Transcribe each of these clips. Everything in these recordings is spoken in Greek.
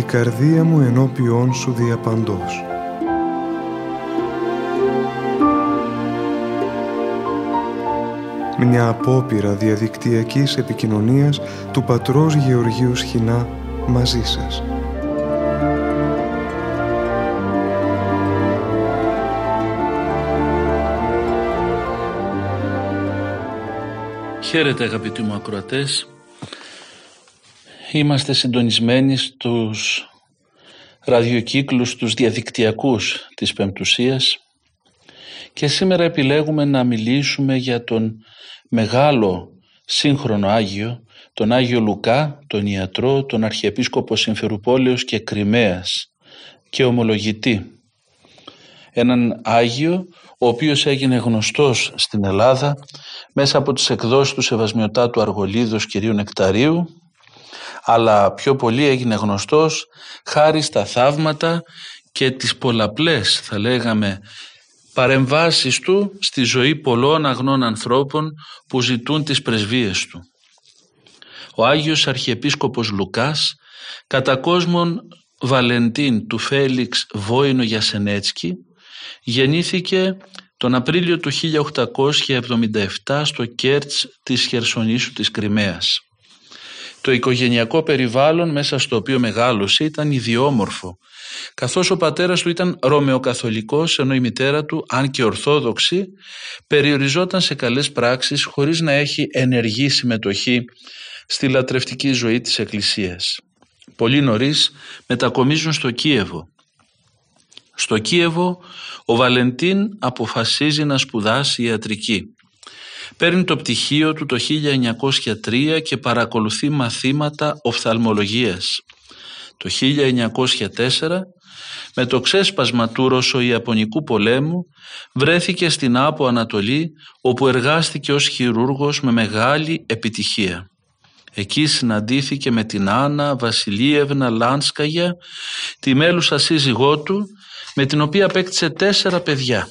η καρδία μου ενώπιόν σου διαπαντός. Μια απόπειρα διαδικτυακής επικοινωνίας του πατρός Γεωργίου Σχοινά μαζί σας. Χαίρετε αγαπητοί μου ακροατές. Είμαστε συντονισμένοι στους ραδιοκύκλους, τους διαδικτυακούς της Πεμπτουσίας και σήμερα επιλέγουμε να μιλήσουμε για τον μεγάλο σύγχρονο Άγιο, τον Άγιο Λουκά, τον Ιατρό, τον Αρχιεπίσκοπο Συμφερουπόλεως και Κρυμαίας και ομολογητή. Έναν Άγιο ο οποίος έγινε γνωστός στην Ελλάδα μέσα από τις εκδόσεις του Σεβασμιωτάτου Αργολίδος κυρίου Νεκταρίου αλλά πιο πολύ έγινε γνωστός χάρη στα θαύματα και τις πολλαπλές θα λέγαμε παρεμβάσεις του στη ζωή πολλών αγνών ανθρώπων που ζητούν τις πρεσβείες του. Ο Άγιος Αρχιεπίσκοπος Λουκάς κατά κόσμον Βαλεντίν του Φέλιξ Βόινο Γιασενέτσκι γεννήθηκε τον Απρίλιο του 1877 στο Κέρτς της Χερσονήσου της Κρυμαίας. Το οικογενειακό περιβάλλον μέσα στο οποίο μεγάλωσε ήταν ιδιόμορφο, καθώς ο πατέρας του ήταν ρωμαιοκαθολικός ενώ η μητέρα του, αν και ορθόδοξη, περιοριζόταν σε καλές πράξεις χωρίς να έχει ενεργή συμμετοχή στη λατρευτική ζωή της Εκκλησίας. Πολύ νωρίς μετακομίζουν στο Κίεβο. Στο Κίεβο ο Βαλεντίν αποφασίζει να σπουδάσει ιατρική. Παίρνει το πτυχίο του το 1903 και παρακολουθεί μαθήματα οφθαλμολογίας. Το 1904 με το ξέσπασμα του Ρωσο-Ιαπωνικού πολέμου βρέθηκε στην Άπο Ανατολή όπου εργάστηκε ως χειρούργος με μεγάλη επιτυχία. Εκεί συναντήθηκε με την Άννα Βασιλίευνα Λάνσκαγια, τη μέλουσα σύζυγό του, με την οποία απέκτησε τέσσερα παιδιά.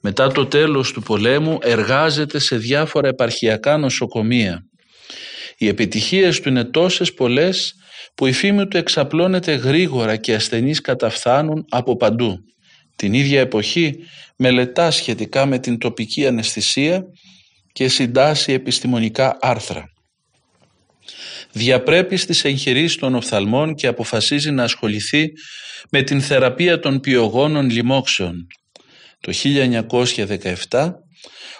Μετά το τέλος του πολέμου εργάζεται σε διάφορα επαρχιακά νοσοκομεία. Οι επιτυχίες του είναι τόσες πολλές που η φήμη του εξαπλώνεται γρήγορα και ασθενείς καταφθάνουν από παντού. Την ίδια εποχή μελετά σχετικά με την τοπική αναισθησία και συντάσσει επιστημονικά άρθρα. Διαπρέπει στις εγχειρήσεις των οφθαλμών και αποφασίζει να ασχοληθεί με την θεραπεία των πιογόνων λοιμόξεων. Το 1917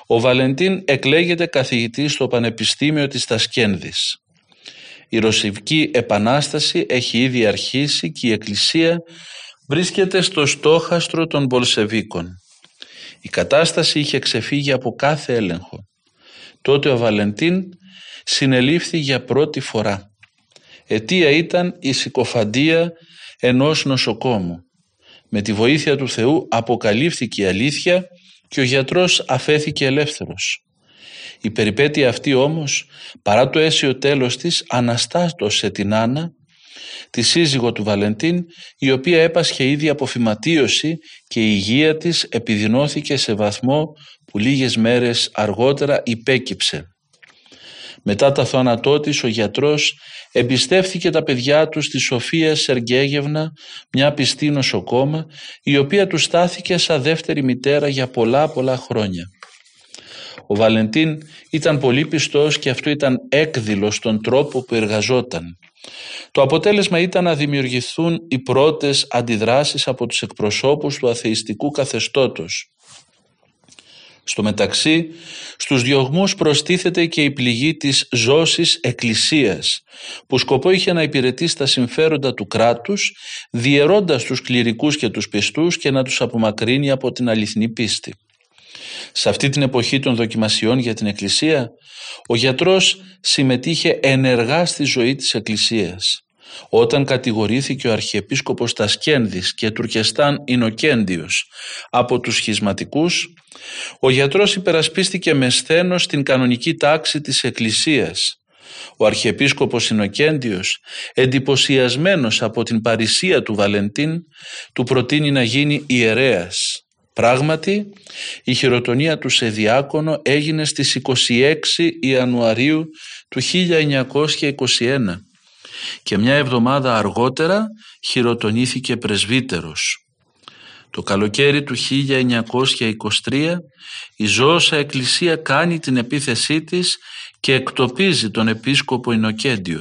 ο Βαλεντίν εκλέγεται καθηγητής στο Πανεπιστήμιο της Τασκένδης. Η Ρωσική Επανάσταση έχει ήδη αρχίσει και η Εκκλησία βρίσκεται στο στόχαστρο των Πολσεβίκων. Η κατάσταση είχε ξεφύγει από κάθε έλεγχο. Τότε ο Βαλεντίν συνελήφθη για πρώτη φορά. Αιτία ήταν η συκοφαντία ενός νοσοκόμου. Με τη βοήθεια του Θεού αποκαλύφθηκε η αλήθεια και ο γιατρός αφέθηκε ελεύθερος. Η περιπέτεια αυτή όμως, παρά το αίσιο τέλος της, αναστάτωσε την Άννα, τη σύζυγο του Βαλεντίν, η οποία έπασχε ήδη από φυματίωση και η υγεία της επιδεινώθηκε σε βαθμό που λίγες μέρες αργότερα υπέκυψε. Μετά τα θάνατό της ο γιατρός εμπιστεύθηκε τα παιδιά του στη Σοφία Σεργέγευνα, μια πιστή νοσοκόμα, η οποία του στάθηκε σαν δεύτερη μητέρα για πολλά πολλά χρόνια. Ο Βαλεντίν ήταν πολύ πιστός και αυτό ήταν έκδηλος στον τρόπο που εργαζόταν. Το αποτέλεσμα ήταν να δημιουργηθούν οι πρώτες αντιδράσεις από τους εκπροσώπους του αθεϊστικού καθεστώτος. Στο μεταξύ, στους διωγμούς προστίθεται και η πληγή της ζώσης εκκλησίας, που σκοπό είχε να υπηρετεί στα συμφέροντα του κράτους, διαιρώντας τους κληρικούς και τους πιστούς και να τους απομακρύνει από την αληθινή πίστη. Σε αυτή την εποχή των δοκιμασιών για την Εκκλησία, ο γιατρός συμμετείχε ενεργά στη ζωή της Εκκλησίας. Όταν κατηγορήθηκε ο Αρχιεπίσκοπος Τασκένδης και Τουρκεστάν Ινοκέντιος από τους σχισματικούς, ο γιατρός υπερασπίστηκε με σθένος την κανονική τάξη της Εκκλησίας. Ο Αρχιεπίσκοπος Ινοκέντιος, εντυπωσιασμένος από την παρησία του Βαλεντίν, του προτείνει να γίνει ιερέας. Πράγματι, η χειροτονία του σε διάκονο έγινε στις 26 Ιανουαρίου του 1921 και μια εβδομάδα αργότερα χειροτονήθηκε πρεσβύτερος. Το καλοκαίρι του 1923 η ζώσα εκκλησία κάνει την επίθεσή της και εκτοπίζει τον επίσκοπο Ινοκέντιο.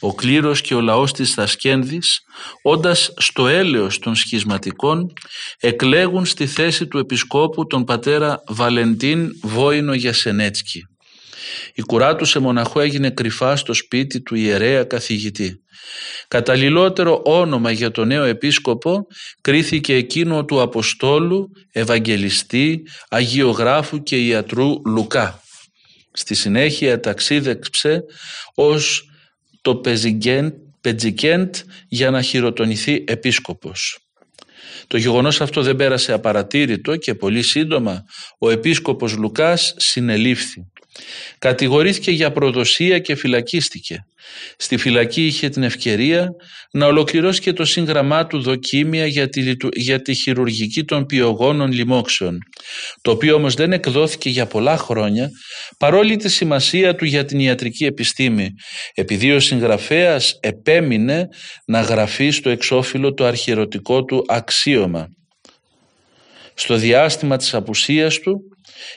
Ο κλήρος και ο λαός της Θασκένδης, όντας στο έλεος των σχισματικών, εκλέγουν στη θέση του επισκόπου τον πατέρα Βαλεντίν Βόινο Γιασενέτσκι. Η κουρά του σε μοναχό έγινε κρυφά στο σπίτι του ιερέα καθηγητή. Καταλληλότερο όνομα για τον νέο επίσκοπο κρίθηκε εκείνο του Αποστόλου, Ευαγγελιστή, Αγιογράφου και Ιατρού Λουκά. Στη συνέχεια ταξίδεψε ως το Πετζικέντ για να χειροτονηθεί επίσκοπος. Το γεγονός αυτό δεν πέρασε απαρατήρητο και πολύ σύντομα ο επίσκοπος Λουκάς συνελήφθη. Κατηγορήθηκε για προδοσία και φυλακίστηκε. Στη φυλακή είχε την ευκαιρία να ολοκληρώσει και το σύγγραμμά του δοκίμια για τη, για τη χειρουργική των πιογόνων λοιμόξεων, το οποίο όμως δεν εκδόθηκε για πολλά χρόνια παρόλη τη σημασία του για την ιατρική επιστήμη, επειδή ο συγγραφέας επέμεινε να γραφεί στο εξώφυλλο το αρχιερωτικό του αξίωμα. Στο διάστημα της απουσίας του,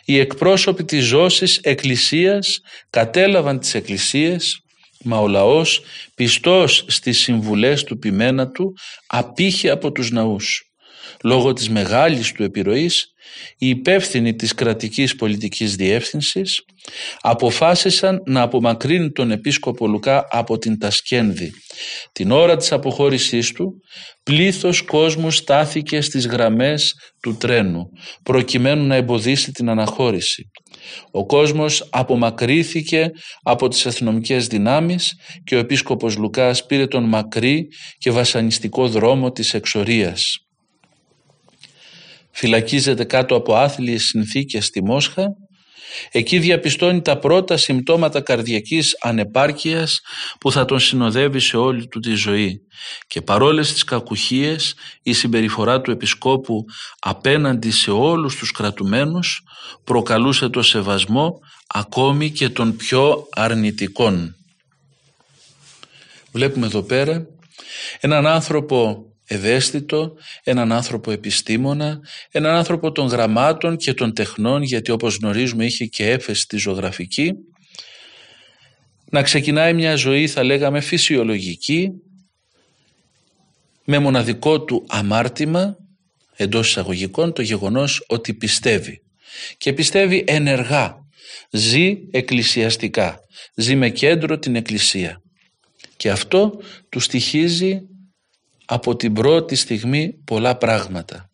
οι εκπρόσωποι της ζώσης εκκλησίας κατέλαβαν τις εκκλησίες, μα ο λαός πιστός στις συμβουλές του ποιμένα του απήχε από τους ναούς. Λόγω της μεγάλης του επιρροής, οι υπεύθυνοι της κρατικής πολιτικής διεύθυνσης αποφάσισαν να απομακρύνουν τον επίσκοπο Λουκά από την Τασκένδη. Την ώρα της αποχώρησής του, πλήθος κόσμου στάθηκε στις γραμμές του τρένου, προκειμένου να εμποδίσει την αναχώρηση. Ο κόσμος απομακρύθηκε από τις αστυνομικές δυνάμεις και ο επίσκοπος Λουκάς πήρε τον μακρύ και βασανιστικό δρόμο της εξορίας. Φυλακίζεται κάτω από άθλιες συνθήκες στη Μόσχα Εκεί διαπιστώνει τα πρώτα συμπτώματα καρδιακής ανεπάρκειας που θα τον συνοδεύει σε όλη του τη ζωή και παρόλες τις κακουχίες η συμπεριφορά του επισκόπου απέναντι σε όλους τους κρατουμένους προκαλούσε το σεβασμό ακόμη και των πιο αρνητικών. Βλέπουμε εδώ πέρα έναν άνθρωπο ευαίσθητο, έναν άνθρωπο επιστήμονα, έναν άνθρωπο των γραμμάτων και των τεχνών γιατί όπως γνωρίζουμε είχε και έφεση στη ζωγραφική. Να ξεκινάει μια ζωή θα λέγαμε φυσιολογική με μοναδικό του αμάρτημα εντός εισαγωγικών το γεγονός ότι πιστεύει. Και πιστεύει ενεργά. Ζει εκκλησιαστικά. Ζει με κέντρο την εκκλησία. Και αυτό του στοιχίζει από την πρώτη στιγμή πολλά πράγματα.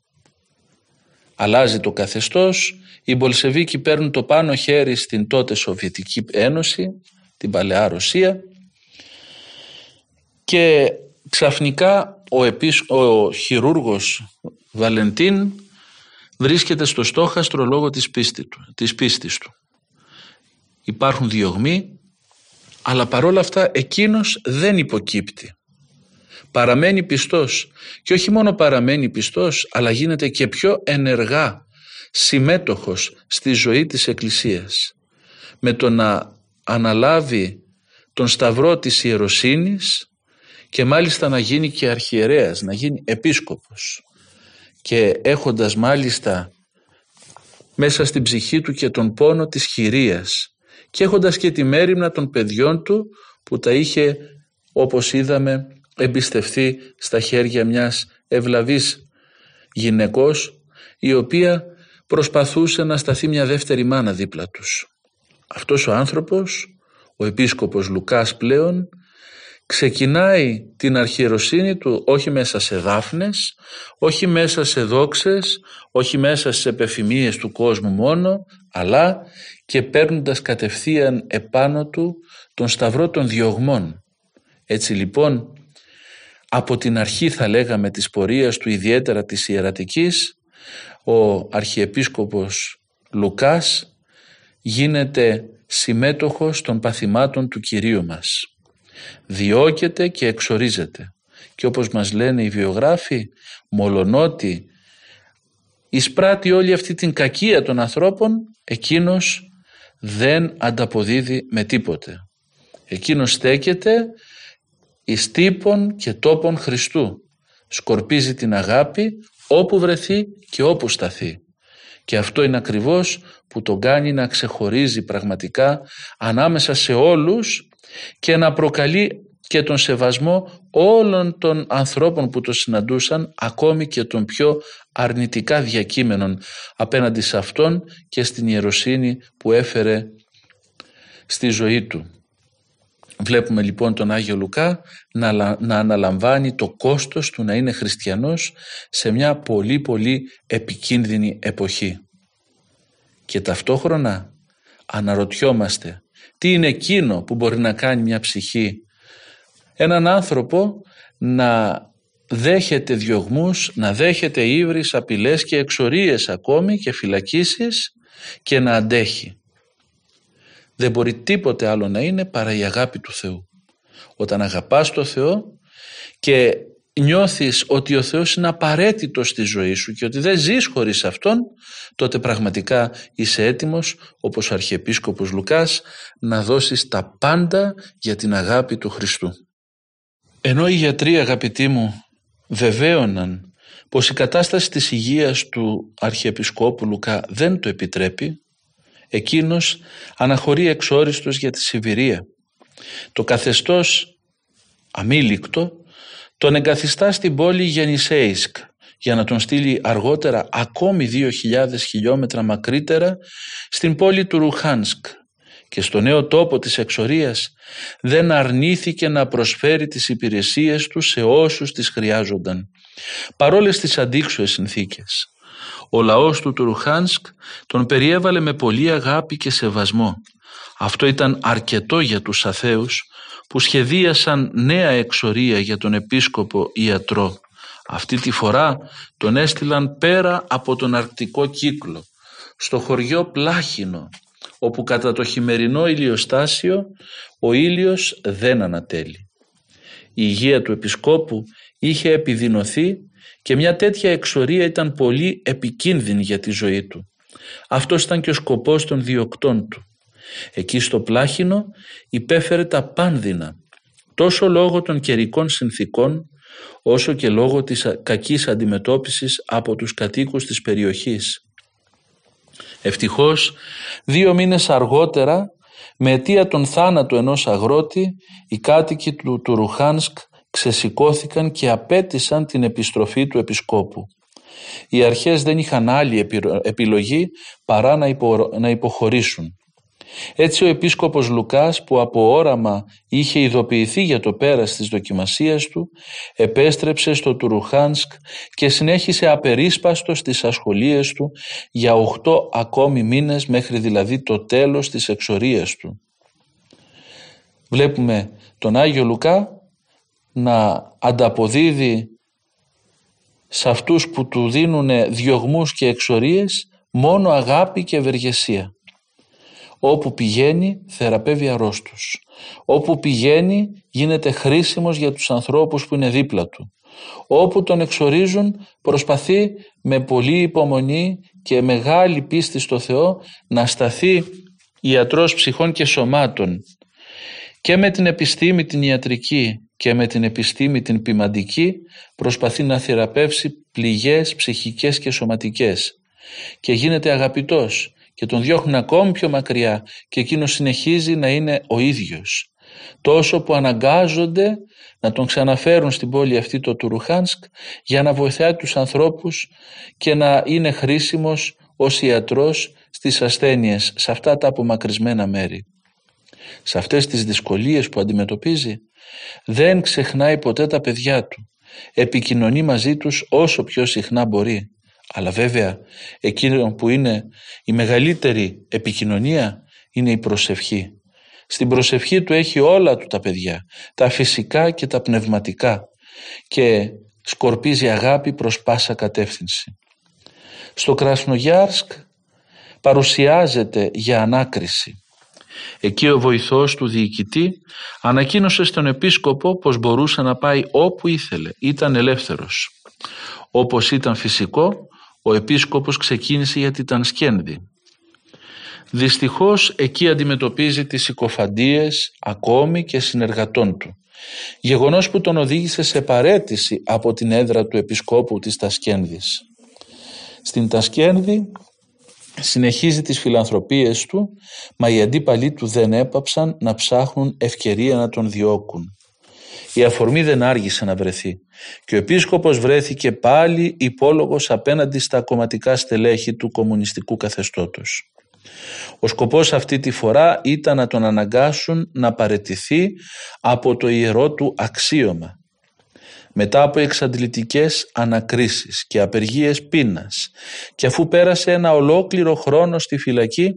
Αλλάζει το καθεστώς, οι Μπολσεβίκοι παίρνουν το πάνω χέρι στην τότε Σοβιετική Ένωση, την Παλαιά Ρωσία και ξαφνικά ο, επίσ... ο χειρούργος Βαλεντίν βρίσκεται στο στόχαστρο λόγω της, πίστη του, της πίστης του. Υπάρχουν διωγμοί, αλλά παρόλα αυτά εκείνος δεν υποκύπτει παραμένει πιστός. Και όχι μόνο παραμένει πιστός αλλά γίνεται και πιο ενεργά συμμέτοχος στη ζωή της Εκκλησίας. Με το να αναλάβει τον σταυρό της ιεροσύνης και μάλιστα να γίνει και αρχιερέας, να γίνει επίσκοπος. Και έχοντας μάλιστα μέσα στην ψυχή του και τον πόνο της χειρίας. Και έχοντας και τη μέρημνα των παιδιών του που τα είχε όπως είδαμε εμπιστευτεί στα χέρια μιας ευλαβής γυναικός η οποία προσπαθούσε να σταθεί μια δεύτερη μάνα δίπλα τους. Αυτός ο άνθρωπος, ο επίσκοπος Λουκάς πλέον, ξεκινάει την αρχιεροσύνη του όχι μέσα σε δάφνες, όχι μέσα σε δόξες, όχι μέσα σε επεφημίες του κόσμου μόνο, αλλά και παίρνοντας κατευθείαν επάνω του τον σταυρό των διωγμών. Έτσι λοιπόν από την αρχή θα λέγαμε της πορείας του ιδιαίτερα της ιερατικής ο Αρχιεπίσκοπος Λουκάς γίνεται συμμέτοχος των παθημάτων του Κυρίου μας. Διώκεται και εξορίζεται. Και όπως μας λένε οι βιογράφοι, μολονότι εισπράττει όλη αυτή την κακία των ανθρώπων, εκείνος δεν ανταποδίδει με τίποτε. Εκείνος στέκεται εις τύπων και τόπων Χριστού. Σκορπίζει την αγάπη όπου βρεθεί και όπου σταθεί. Και αυτό είναι ακριβώς που τον κάνει να ξεχωρίζει πραγματικά ανάμεσα σε όλους και να προκαλεί και τον σεβασμό όλων των ανθρώπων που το συναντούσαν ακόμη και των πιο αρνητικά διακείμενων απέναντι σε αυτόν και στην ιεροσύνη που έφερε στη ζωή του. Βλέπουμε λοιπόν τον Άγιο Λουκά να, να αναλαμβάνει το κόστος του να είναι χριστιανός σε μια πολύ πολύ επικίνδυνη εποχή. Και ταυτόχρονα αναρωτιόμαστε τι είναι εκείνο που μπορεί να κάνει μια ψυχή; Έναν άνθρωπο να δέχεται διωγμούς, να δέχεται ύβρις, απειλές και εξορίες ακόμη και φυλακίσεις και να αντέχει. Δεν μπορεί τίποτε άλλο να είναι παρά η αγάπη του Θεού. Όταν αγαπάς το Θεό και νιώθεις ότι ο Θεός είναι απαραίτητος στη ζωή σου και ότι δεν ζεις χωρίς Αυτόν, τότε πραγματικά είσαι έτοιμος, όπως ο Αρχιεπίσκοπος Λουκάς, να δώσεις τα πάντα για την αγάπη του Χριστού. Ενώ οι γιατροί αγαπητοί μου βεβαίωναν πως η κατάσταση της υγείας του Αρχιεπισκόπου Λουκά δεν το επιτρέπει, εκείνος αναχωρεί εξόριστος για τη Σιβηρία. Το καθεστώς αμήλικτο τον εγκαθιστά στην πόλη Γενισέισκ για να τον στείλει αργότερα ακόμη 2.000 χιλιόμετρα μακρύτερα στην πόλη του Ρουχάνσκ και στο νέο τόπο της εξορίας δεν αρνήθηκε να προσφέρει τις υπηρεσίες του σε όσους τις χρειάζονταν παρόλες τις αντίξωες συνθήκες. Ο λαός του του Ρουχάνσκ τον περιέβαλε με πολύ αγάπη και σεβασμό. Αυτό ήταν αρκετό για τους αθέους που σχεδίασαν νέα εξορία για τον επίσκοπο ιατρό. Αυτή τη φορά τον έστειλαν πέρα από τον αρκτικό κύκλο, στο χωριό Πλάχινο, όπου κατά το χειμερινό ηλιοστάσιο ο ήλιος δεν ανατέλει. Η υγεία του επισκόπου είχε επιδεινωθεί και μια τέτοια εξορία ήταν πολύ επικίνδυνη για τη ζωή του. Αυτός ήταν και ο σκοπός των διοκτών του. Εκεί στο Πλάχινο υπέφερε τα πάνδυνα, τόσο λόγω των καιρικών συνθήκων, όσο και λόγω της κακής αντιμετώπισης από τους κατοίκους της περιοχής. Ευτυχώς, δύο μήνες αργότερα, με αιτία τον θάνατο ενός αγρότη, οι κάτοικοι του, του Ρουχάνσκ ξεσηκώθηκαν και απέτησαν την επιστροφή του επισκόπου. Οι αρχές δεν είχαν άλλη επιλογή παρά να υποχωρήσουν. Έτσι ο επίσκοπος Λουκάς που από όραμα είχε ειδοποιηθεί για το πέρας της δοκιμασίας του επέστρεψε στο Τουρουχάνσκ και συνέχισε απερίσπαστος στις ασχολίες του για οχτώ ακόμη μήνες μέχρι δηλαδή το τέλος της εξορίας του. Βλέπουμε τον Άγιο Λουκά να ανταποδίδει σε αυτούς που του δίνουν διωγμούς και εξορίες μόνο αγάπη και ευεργεσία. Όπου πηγαίνει θεραπεύει αρρώστους. Όπου πηγαίνει γίνεται χρήσιμος για τους ανθρώπους που είναι δίπλα του. Όπου τον εξορίζουν προσπαθεί με πολλή υπομονή και μεγάλη πίστη στο Θεό να σταθεί ιατρός ψυχών και σωμάτων και με την επιστήμη την ιατρική και με την επιστήμη την ποιμαντική προσπαθεί να θεραπεύσει πληγές ψυχικές και σωματικές και γίνεται αγαπητός και τον διώχνουν ακόμη πιο μακριά και εκείνος συνεχίζει να είναι ο ίδιος. Τόσο που αναγκάζονται να τον ξαναφέρουν στην πόλη αυτή το Τουρουχάνσκ για να βοηθάει τους ανθρώπους και να είναι χρήσιμος ως ιατρός στις ασθένειες σε αυτά τα απομακρυσμένα μέρη. Σε αυτές τις δυσκολίες που αντιμετωπίζει δεν ξεχνάει ποτέ τα παιδιά του. Επικοινωνεί μαζί τους όσο πιο συχνά μπορεί αλλά βέβαια εκείνο που είναι η μεγαλύτερη επικοινωνία είναι η προσευχή. Στην προσευχή του έχει όλα του τα παιδιά, τα φυσικά και τα πνευματικά και σκορπίζει αγάπη προς πάσα κατεύθυνση. Στο Κρασνογιάρσκ παρουσιάζεται για ανάκριση. Εκεί ο βοηθός του διοικητή ανακοίνωσε στον επίσκοπο πως μπορούσε να πάει όπου ήθελε, ήταν ελεύθερος. Όπως ήταν φυσικό, ο επίσκοπος ξεκίνησε γιατί ήταν σκένδη. Δυστυχώς εκεί αντιμετωπίζει τις συκοφαντίες ακόμη και συνεργατών του γεγονός που τον οδήγησε σε παρέτηση από την έδρα του επισκόπου της Τασκένδης. Στην Τασκένδη συνεχίζει τις φιλανθρωπίες του, μα οι αντίπαλοι του δεν έπαψαν να ψάχνουν ευκαιρία να τον διώκουν. Η αφορμή δεν άργησε να βρεθεί και ο επίσκοπος βρέθηκε πάλι υπόλογος απέναντι στα κομματικά στελέχη του κομμουνιστικού καθεστώτος. Ο σκοπός αυτή τη φορά ήταν να τον αναγκάσουν να παρετηθεί από το ιερό του αξίωμα. Μετά από εξαντλητικές ανακρίσεις και απεργίες πείνας και αφού πέρασε ένα ολόκληρο χρόνο στη φυλακή,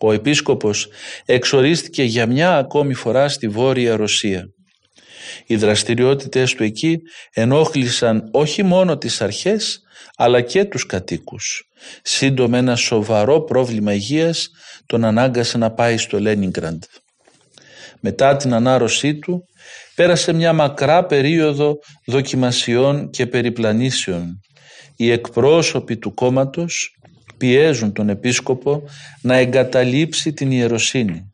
ο επίσκοπος εξορίστηκε για μια ακόμη φορά στη Βόρεια Ρωσία. Οι δραστηριότητες του εκεί ενόχλησαν όχι μόνο τις αρχές αλλά και τους κατοίκους. Σύντομα ένα σοβαρό πρόβλημα υγείας τον ανάγκασε να πάει στο Λένιγκραντ. Μετά την ανάρρωσή του πέρασε μια μακρά περίοδο δοκιμασιών και περιπλανήσεων. Οι εκπρόσωποι του κόμματος πιέζουν τον επίσκοπο να εγκαταλείψει την ιεροσύνη.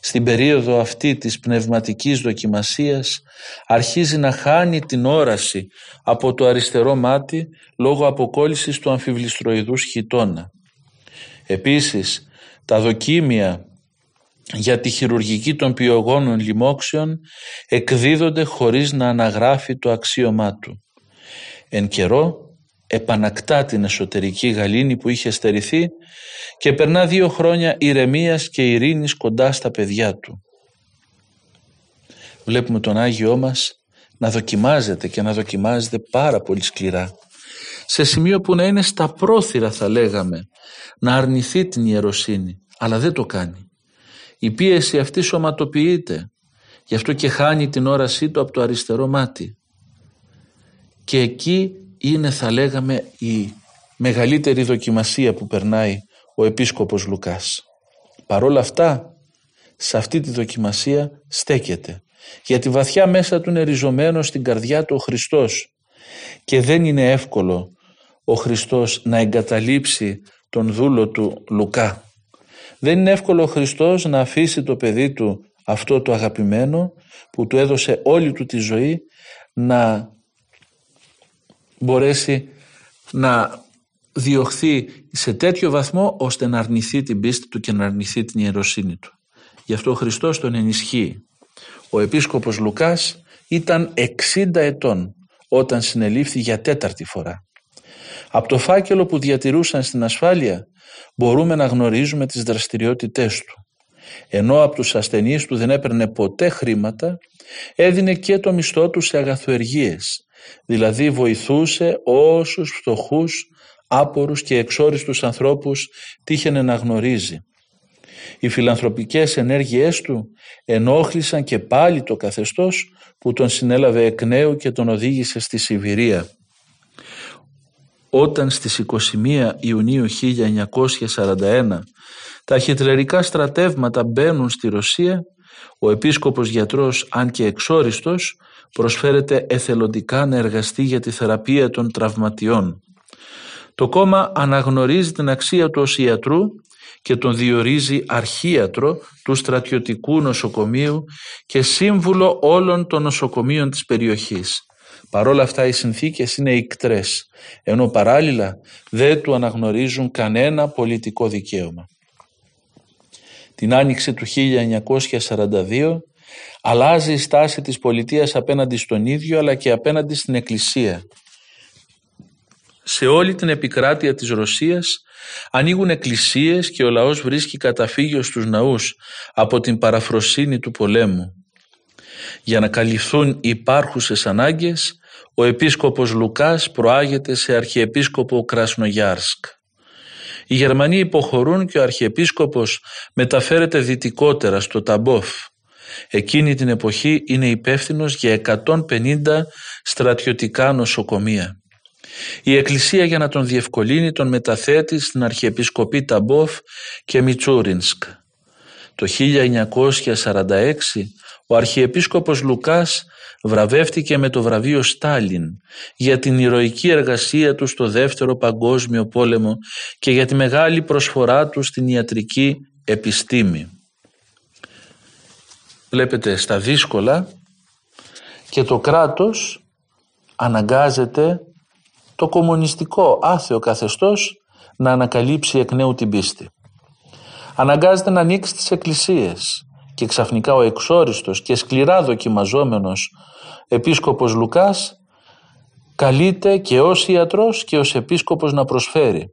Στην περίοδο αυτή της πνευματικής δοκιμασίας αρχίζει να χάνει την όραση από το αριστερό μάτι λόγω αποκόλλησης του αμφιβληστροειδούς χιτώνα. Επίσης, τα δοκίμια για τη χειρουργική των πιογόνων λοιμόξεων εκδίδονται χωρίς να αναγράφει το αξίωμά του. Εν καιρό επανακτά την εσωτερική γαλήνη που είχε στερηθεί και περνά δύο χρόνια ηρεμίας και ειρήνης κοντά στα παιδιά του. Βλέπουμε τον Άγιό μας να δοκιμάζεται και να δοκιμάζεται πάρα πολύ σκληρά. Σε σημείο που να είναι στα πρόθυρα θα λέγαμε να αρνηθεί την ιεροσύνη αλλά δεν το κάνει. Η πίεση αυτή σωματοποιείται γι' αυτό και χάνει την όρασή του από το αριστερό μάτι. Και εκεί είναι θα λέγαμε η μεγαλύτερη δοκιμασία που περνάει ο Επίσκοπος Λουκάς. Παρόλα αυτά, σε αυτή τη δοκιμασία στέκεται. Γιατί βαθιά μέσα του είναι ριζωμένο στην καρδιά του ο Χριστός και δεν είναι εύκολο ο Χριστός να εγκαταλείψει τον δούλο του Λουκά. Δεν είναι εύκολο ο Χριστός να αφήσει το παιδί του αυτό το αγαπημένο που του έδωσε όλη του τη ζωή να μπορέσει να διωχθεί σε τέτοιο βαθμό ώστε να αρνηθεί την πίστη του και να αρνηθεί την ιεροσύνη του. Γι' αυτό ο Χριστός τον ενισχύει. Ο επίσκοπος Λουκάς ήταν 60 ετών όταν συνελήφθη για τέταρτη φορά. Από το φάκελο που διατηρούσαν στην ασφάλεια μπορούμε να γνωρίζουμε τις δραστηριότητές του. Ενώ από τους ασθενείς του δεν έπαιρνε ποτέ χρήματα, έδινε και το μισθό του σε αγαθοεργίες, δηλαδή βοηθούσε όσους φτωχούς άπορους και εξόριστους ανθρώπους τύχαινε να γνωρίζει. Οι φιλανθρωπικές ενέργειές του ενόχλησαν και πάλι το καθεστώς που τον συνέλαβε εκ νέου και τον οδήγησε στη Σιβηρία. Όταν στις 21 Ιουνίου 1941 τα χιτλερικά στρατεύματα μπαίνουν στη Ρωσία, ο επίσκοπος γιατρός αν και εξόριστος προσφέρεται εθελοντικά να εργαστεί για τη θεραπεία των τραυματιών. Το κόμμα αναγνωρίζει την αξία του ως ιατρού και τον διορίζει αρχίατρο του στρατιωτικού νοσοκομείου και σύμβουλο όλων των νοσοκομείων της περιοχής. Παρόλα αυτά οι συνθήκες είναι ικτρές, ενώ παράλληλα δεν του αναγνωρίζουν κανένα πολιτικό δικαίωμα. Την άνοιξη του 1942 αλλάζει η στάση της πολιτείας απέναντι στον ίδιο αλλά και απέναντι στην Εκκλησία σε όλη την επικράτεια της Ρωσίας ανοίγουν εκκλησίες και ο λαός βρίσκει καταφύγιο στους ναούς από την παραφροσύνη του πολέμου. Για να καλυφθούν οι υπάρχουσες ανάγκες, ο επίσκοπος Λουκάς προάγεται σε αρχιεπίσκοπο Κρασνογιάρσκ. Οι Γερμανοί υποχωρούν και ο αρχιεπίσκοπος μεταφέρεται δυτικότερα στο Ταμπόφ. Εκείνη την εποχή είναι υπεύθυνος για 150 στρατιωτικά νοσοκομεία. Η Εκκλησία για να τον διευκολύνει τον μεταθέτει στην Αρχιεπισκοπή Ταμπόφ και Μιτσούρινσκ. Το 1946 ο Αρχιεπίσκοπος Λουκάς βραβεύτηκε με το βραβείο Στάλιν για την ηρωική εργασία του στο δεύτερο παγκόσμιο πόλεμο και για τη μεγάλη προσφορά του στην ιατρική επιστήμη. Βλέπετε στα δύσκολα και το κράτος αναγκάζεται το κομμουνιστικό άθεο καθεστώς να ανακαλύψει εκ νέου την πίστη. Αναγκάζεται να ανοίξει τις εκκλησίες και ξαφνικά ο εξόριστος και σκληρά δοκιμαζόμενος επίσκοπος Λουκάς καλείται και ως ιατρός και ως επίσκοπος να προσφέρει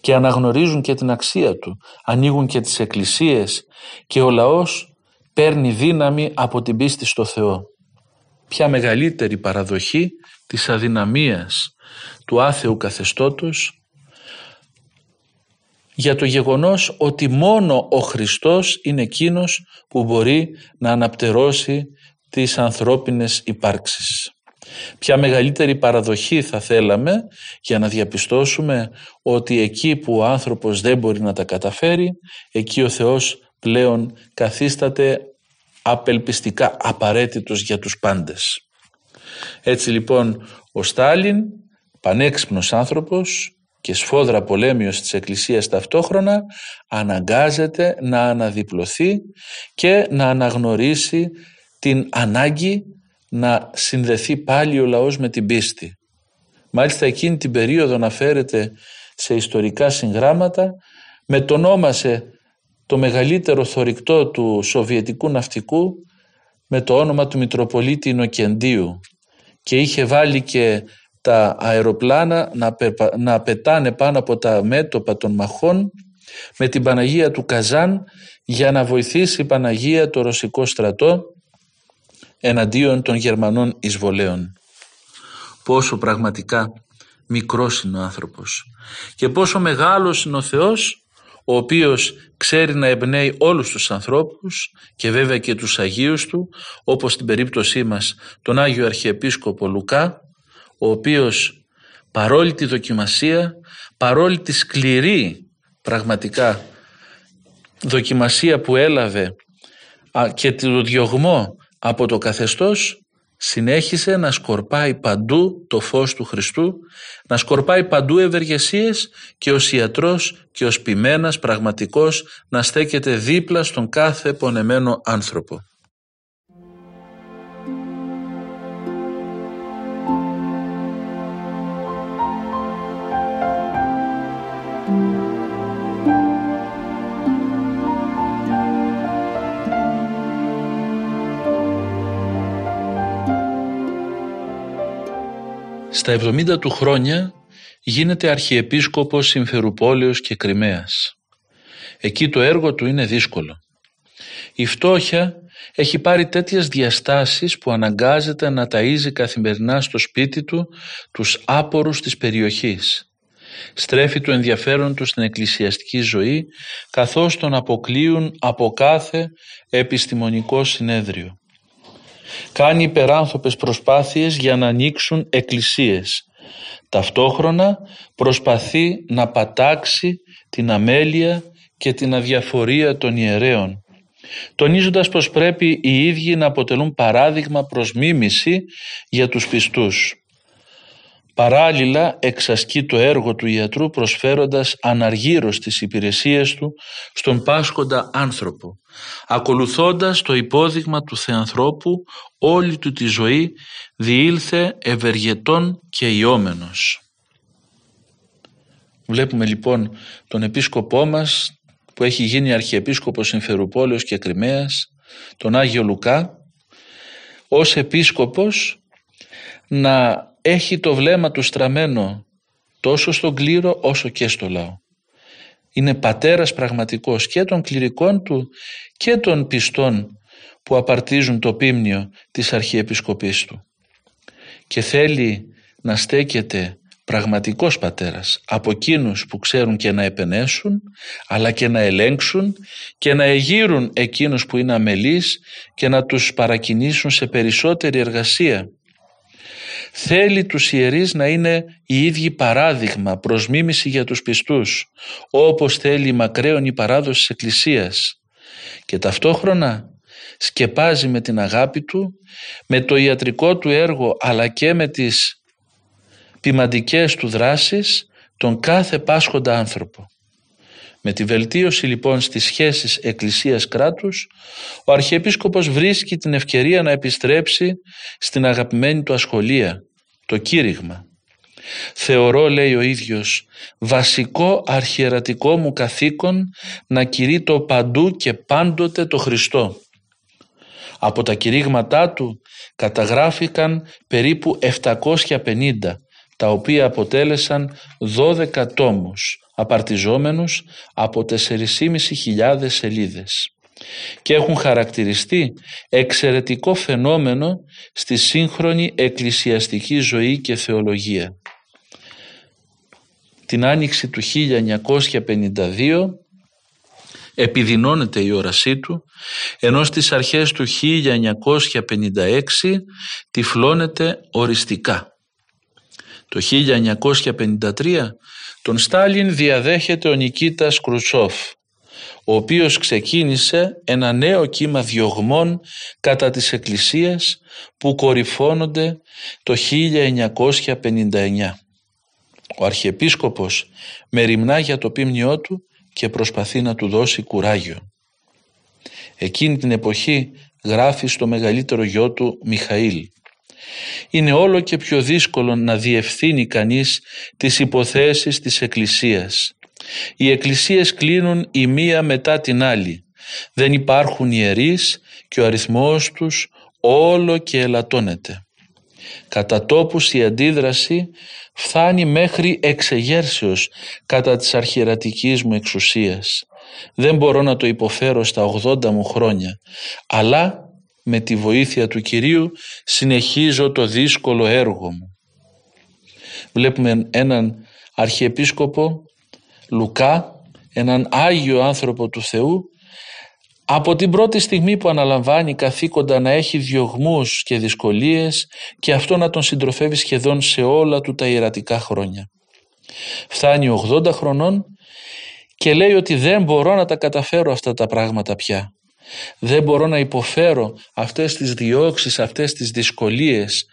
και αναγνωρίζουν και την αξία του, ανοίγουν και τις εκκλησίες και ο λαός παίρνει δύναμη από την πίστη στο Θεό. Ποια μεγαλύτερη παραδοχή της αδυναμίας του άθεου καθεστώτος για το γεγονός ότι μόνο ο Χριστός είναι εκείνος που μπορεί να αναπτερώσει τις ανθρώπινες υπάρξεις. Ποια μεγαλύτερη παραδοχή θα θέλαμε για να διαπιστώσουμε ότι εκεί που ο άνθρωπος δεν μπορεί να τα καταφέρει, εκεί ο Θεός πλέον καθίσταται απελπιστικά απαραίτητος για τους πάντες. Έτσι λοιπόν ο Στάλιν, πανέξυπνος άνθρωπος και σφόδρα πολέμιος της Εκκλησίας ταυτόχρονα, αναγκάζεται να αναδιπλωθεί και να αναγνωρίσει την ανάγκη να συνδεθεί πάλι ο λαός με την πίστη. Μάλιστα εκείνη την περίοδο να φέρεται σε ιστορικά συγγράμματα μετονόμασε το μεγαλύτερο θορυκτό του Σοβιετικού ναυτικού με το όνομα του Μητροπολίτη Ινοκεντίου και είχε βάλει και τα αεροπλάνα να, να πετάνε πάνω από τα μέτωπα των μαχών με την Παναγία του Καζάν για να βοηθήσει η Παναγία το ρωσικό στρατό εναντίον των Γερμανών εισβολέων. Πόσο πραγματικά μικρός είναι ο άνθρωπος και πόσο μεγάλος είναι ο Θεός ο οποίος ξέρει να εμπνέει όλους τους ανθρώπους και βέβαια και τους Αγίους του όπως στην περίπτωσή μας τον Άγιο Αρχιεπίσκοπο Λουκά ο οποίος παρόλη τη δοκιμασία, παρόλη τη σκληρή πραγματικά δοκιμασία που έλαβε και το διωγμό από το καθεστώς συνέχισε να σκορπάει παντού το φως του Χριστού, να σκορπάει παντού ευεργεσίες και ως ιατρός και ως ποιμένας πραγματικός να στέκεται δίπλα στον κάθε πονεμένο άνθρωπο. Στα 70 του χρόνια γίνεται αρχιεπίσκοπος Συμφερουπόλεως και Κρυμαίας. Εκεί το έργο του είναι δύσκολο. Η φτώχεια έχει πάρει τέτοιες διαστάσεις που αναγκάζεται να ταΐζει καθημερινά στο σπίτι του τους άπορους της περιοχής. Στρέφει το ενδιαφέρον του στην εκκλησιαστική ζωή καθώς τον αποκλείουν από κάθε επιστημονικό συνέδριο κάνει υπεράνθρωπες προσπάθειες για να ανοίξουν εκκλησίες. Ταυτόχρονα προσπαθεί να πατάξει την αμέλεια και την αδιαφορία των ιερέων τονίζοντας πως πρέπει οι ίδιοι να αποτελούν παράδειγμα προς μίμηση για τους πιστούς. Παράλληλα εξασκεί το έργο του ιατρού προσφέροντας αναργύρως τις υπηρεσίες του στον πάσχοντα άνθρωπο, ακολουθώντας το υπόδειγμα του Θεανθρώπου όλη του τη ζωή διήλθε ευεργετών και ιόμενος. Βλέπουμε λοιπόν τον επίσκοπό μας που έχει γίνει αρχιεπίσκοπος Συμφερουπόλεως και Κρυμαίας, τον Άγιο Λουκά, ως επίσκοπος να έχει το βλέμμα του στραμμένο τόσο στον κλήρο όσο και στο λαό. Είναι πατέρας πραγματικός και των κληρικών του και των πιστών που απαρτίζουν το πίμνιο της Αρχιεπισκοπής του. Και θέλει να στέκεται πραγματικός πατέρας από εκείνους που ξέρουν και να επενέσουν αλλά και να ελέγξουν και να εγείρουν εκείνους που είναι αμελείς και να τους παρακινήσουν σε περισσότερη εργασία Θέλει τους ιερείς να είναι οι ίδιοι παράδειγμα προς μίμηση για τους πιστούς, όπως θέλει η μακραίωνη παράδοση της Εκκλησίας. Και ταυτόχρονα σκεπάζει με την αγάπη του, με το ιατρικό του έργο αλλά και με τις ποιμαντικές του δράσεις τον κάθε πάσχοντα άνθρωπο. Με τη βελτίωση λοιπόν στις σχέσεις εκκλησίας-κράτους, ο Αρχιεπίσκοπος βρίσκει την ευκαιρία να επιστρέψει στην αγαπημένη του ασχολία, το κήρυγμα. Θεωρώ, λέει ο ίδιος, βασικό αρχιερατικό μου καθήκον να κηρύττω παντού και πάντοτε το Χριστό. Από τα κηρύγματά του καταγράφηκαν περίπου 750, τα οποία αποτέλεσαν 12 τόμους, απαρτιζόμενους από 4.500 σελίδες και έχουν χαρακτηριστεί εξαιρετικό φαινόμενο στη σύγχρονη εκκλησιαστική ζωή και θεολογία. Την άνοιξη του 1952 επιδεινώνεται η όρασή του, ενώ στις αρχές του 1956 τυφλώνεται οριστικά. Το 1953 τον Στάλιν διαδέχεται ο Νικήτας Κρουτσόφ, ο οποίος ξεκίνησε ένα νέο κύμα διωγμών κατά της Εκκλησίας που κορυφώνονται το 1959. Ο Αρχιεπίσκοπος μεριμνά για το πίμνιό του και προσπαθεί να του δώσει κουράγιο. Εκείνη την εποχή γράφει στο μεγαλύτερο γιο του Μιχαήλ είναι όλο και πιο δύσκολο να διευθύνει κανείς τις υποθέσεις της Εκκλησίας. Οι εκκλησίες κλείνουν η μία μετά την άλλη. Δεν υπάρχουν ιερείς και ο αριθμός τους όλο και ελαττώνεται. Κατά τόπους η αντίδραση φτάνει μέχρι εξεγέρσεως κατά της αρχιερατικής μου εξουσίας. Δεν μπορώ να το υποφέρω στα 80 μου χρόνια, αλλά με τη βοήθεια του Κυρίου συνεχίζω το δύσκολο έργο μου. Βλέπουμε έναν αρχιεπίσκοπο Λουκά, έναν Άγιο άνθρωπο του Θεού από την πρώτη στιγμή που αναλαμβάνει καθήκοντα να έχει διωγμούς και δυσκολίες και αυτό να τον συντροφεύει σχεδόν σε όλα του τα ιερατικά χρόνια. Φτάνει 80 χρονών και λέει ότι δεν μπορώ να τα καταφέρω αυτά τα πράγματα πια. Δεν μπορώ να υποφέρω αυτές τις διώξεις, αυτές τις δυσκολίες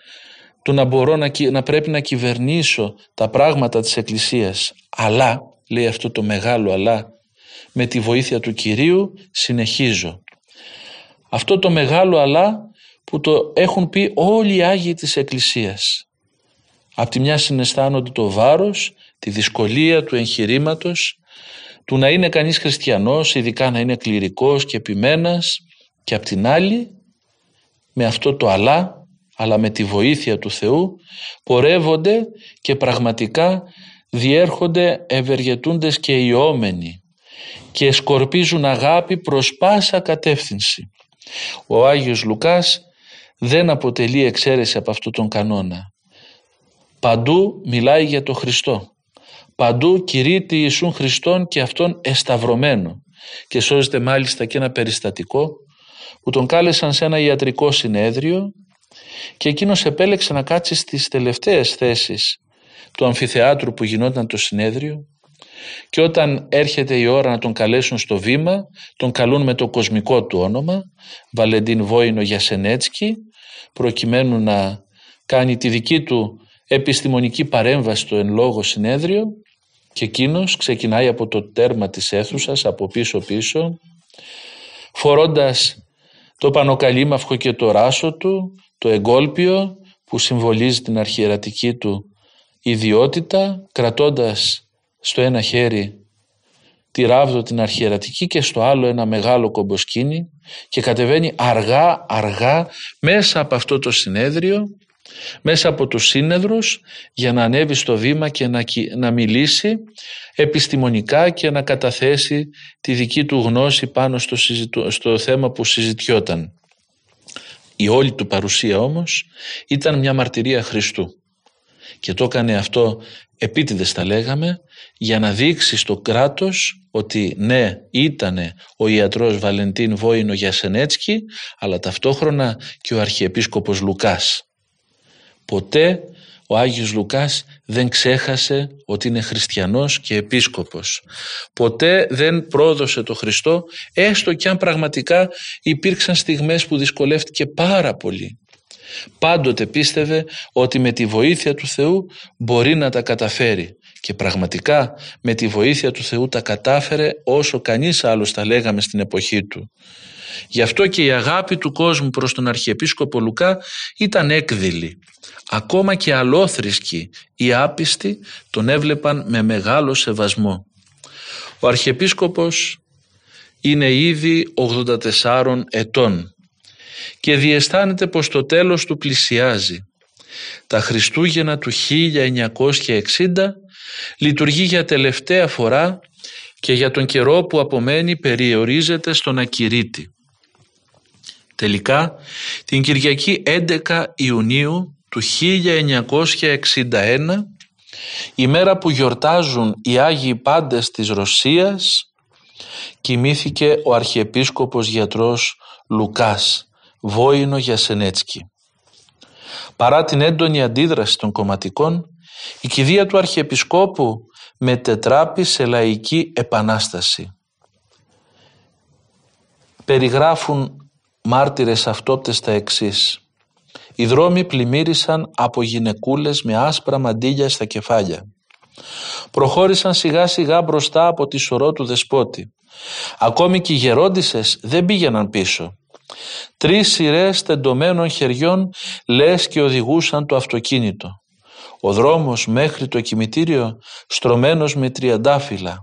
του να μπορώ να, να πρέπει να κυβερνήσω τα πράγματα της Εκκλησίας. Αλλά, λέει αυτό το μεγάλο αλλά, με τη βοήθεια του Κυρίου συνεχίζω. Αυτό το μεγάλο αλλά που το έχουν πει όλοι οι Άγιοι της Εκκλησίας. Απ' τη μια συναισθάνονται το βάρος, τη δυσκολία του εγχειρήματος του να είναι κανείς χριστιανός, ειδικά να είναι κληρικός και επιμένας και απ' την άλλη με αυτό το αλλά, αλλά με τη βοήθεια του Θεού πορεύονται και πραγματικά διέρχονται ευεργετούντες και ιόμενοι και σκορπίζουν αγάπη προς πάσα κατεύθυνση. Ο Άγιος Λουκάς δεν αποτελεί εξαίρεση από αυτόν τον κανόνα. Παντού μιλάει για το Χριστό. Παντού κηρύττει Ιησούν Χριστόν και αυτόν εσταυρωμένο. Και σώζεται μάλιστα και ένα περιστατικό που τον κάλεσαν σε ένα ιατρικό συνέδριο και εκείνος επέλεξε να κάτσει στις τελευταίες θέσεις του αμφιθεάτρου που γινόταν το συνέδριο και όταν έρχεται η ώρα να τον καλέσουν στο βήμα τον καλούν με το κοσμικό του όνομα Βαλεντίν Βόινο Γιασενέτσκι προκειμένου να κάνει τη δική του επιστημονική παρέμβαση στο εν λόγω συνέδριο και εκείνος ξεκινάει από το τέρμα της αίθουσας από πίσω πίσω φορώντας το πανοκαλίμαυχο και το ράσο του, το εγκόλπιο που συμβολίζει την αρχιερατική του ιδιότητα κρατώντας στο ένα χέρι τη ράβδο την αρχιερατική και στο άλλο ένα μεγάλο κομποσκίνι και κατεβαίνει αργά αργά μέσα από αυτό το συνέδριο μέσα από τους σύνεδρους για να ανέβει στο βήμα και να, να μιλήσει επιστημονικά και να καταθέσει τη δική του γνώση πάνω στο, στο θέμα που συζητιόταν. Η όλη του παρουσία όμως ήταν μια μαρτυρία Χριστού και το έκανε αυτό επίτηδες τα λέγαμε για να δείξει στο κράτος ότι ναι ήταν ο ιατρός Βαλεντίν Βόινο Γιασενέτσκι αλλά ταυτόχρονα και ο Αρχιεπίσκοπος Λουκάς Ποτέ ο Άγιος Λουκάς δεν ξέχασε ότι είναι χριστιανός και επίσκοπος. Ποτέ δεν πρόδωσε το Χριστό, έστω και αν πραγματικά υπήρξαν στιγμές που δυσκολεύτηκε πάρα πολύ. Πάντοτε πίστευε ότι με τη βοήθεια του Θεού μπορεί να τα καταφέρει και πραγματικά με τη βοήθεια του Θεού τα κατάφερε όσο κανείς άλλος τα λέγαμε στην εποχή του. Γι' αυτό και η αγάπη του κόσμου προς τον Αρχιεπίσκοπο Λουκά ήταν έκδηλη. Ακόμα και αλόθρησκοι ή άπιστοι τον έβλεπαν με μεγάλο σεβασμό. Ο Αρχιεπίσκοπος είναι ήδη 84 ετών και διαισθάνεται πως το τέλος του πλησιάζει. Τα Χριστούγεννα του 1960 λειτουργεί για τελευταία φορά και για τον καιρό που απομένει περιορίζεται στον Ακυρίτη. Τελικά, την Κυριακή 11 Ιουνίου του 1961, η μέρα που γιορτάζουν οι Άγιοι Πάντες της Ρωσίας, κοιμήθηκε ο Αρχιεπίσκοπος Γιατρός Λουκάς, Βόηνο Γιασενέτσκι. Παρά την έντονη αντίδραση των κομματικών, η κηδεία του Αρχιεπισκόπου μετετράπη σε λαϊκή επανάσταση. Περιγράφουν μάρτυρες αυτόπτες τα εξής. Οι δρόμοι πλημμύρισαν από γυναικούλες με άσπρα μαντίλια στα κεφάλια. Προχώρησαν σιγά σιγά μπροστά από τη σωρό του δεσπότη. Ακόμη και οι γερόντισες δεν πήγαιναν πίσω. Τρεις σειρές τεντωμένων χεριών λες και οδηγούσαν το αυτοκίνητο. Ο δρόμος μέχρι το κημητήριο στρωμένος με τριαντάφυλλα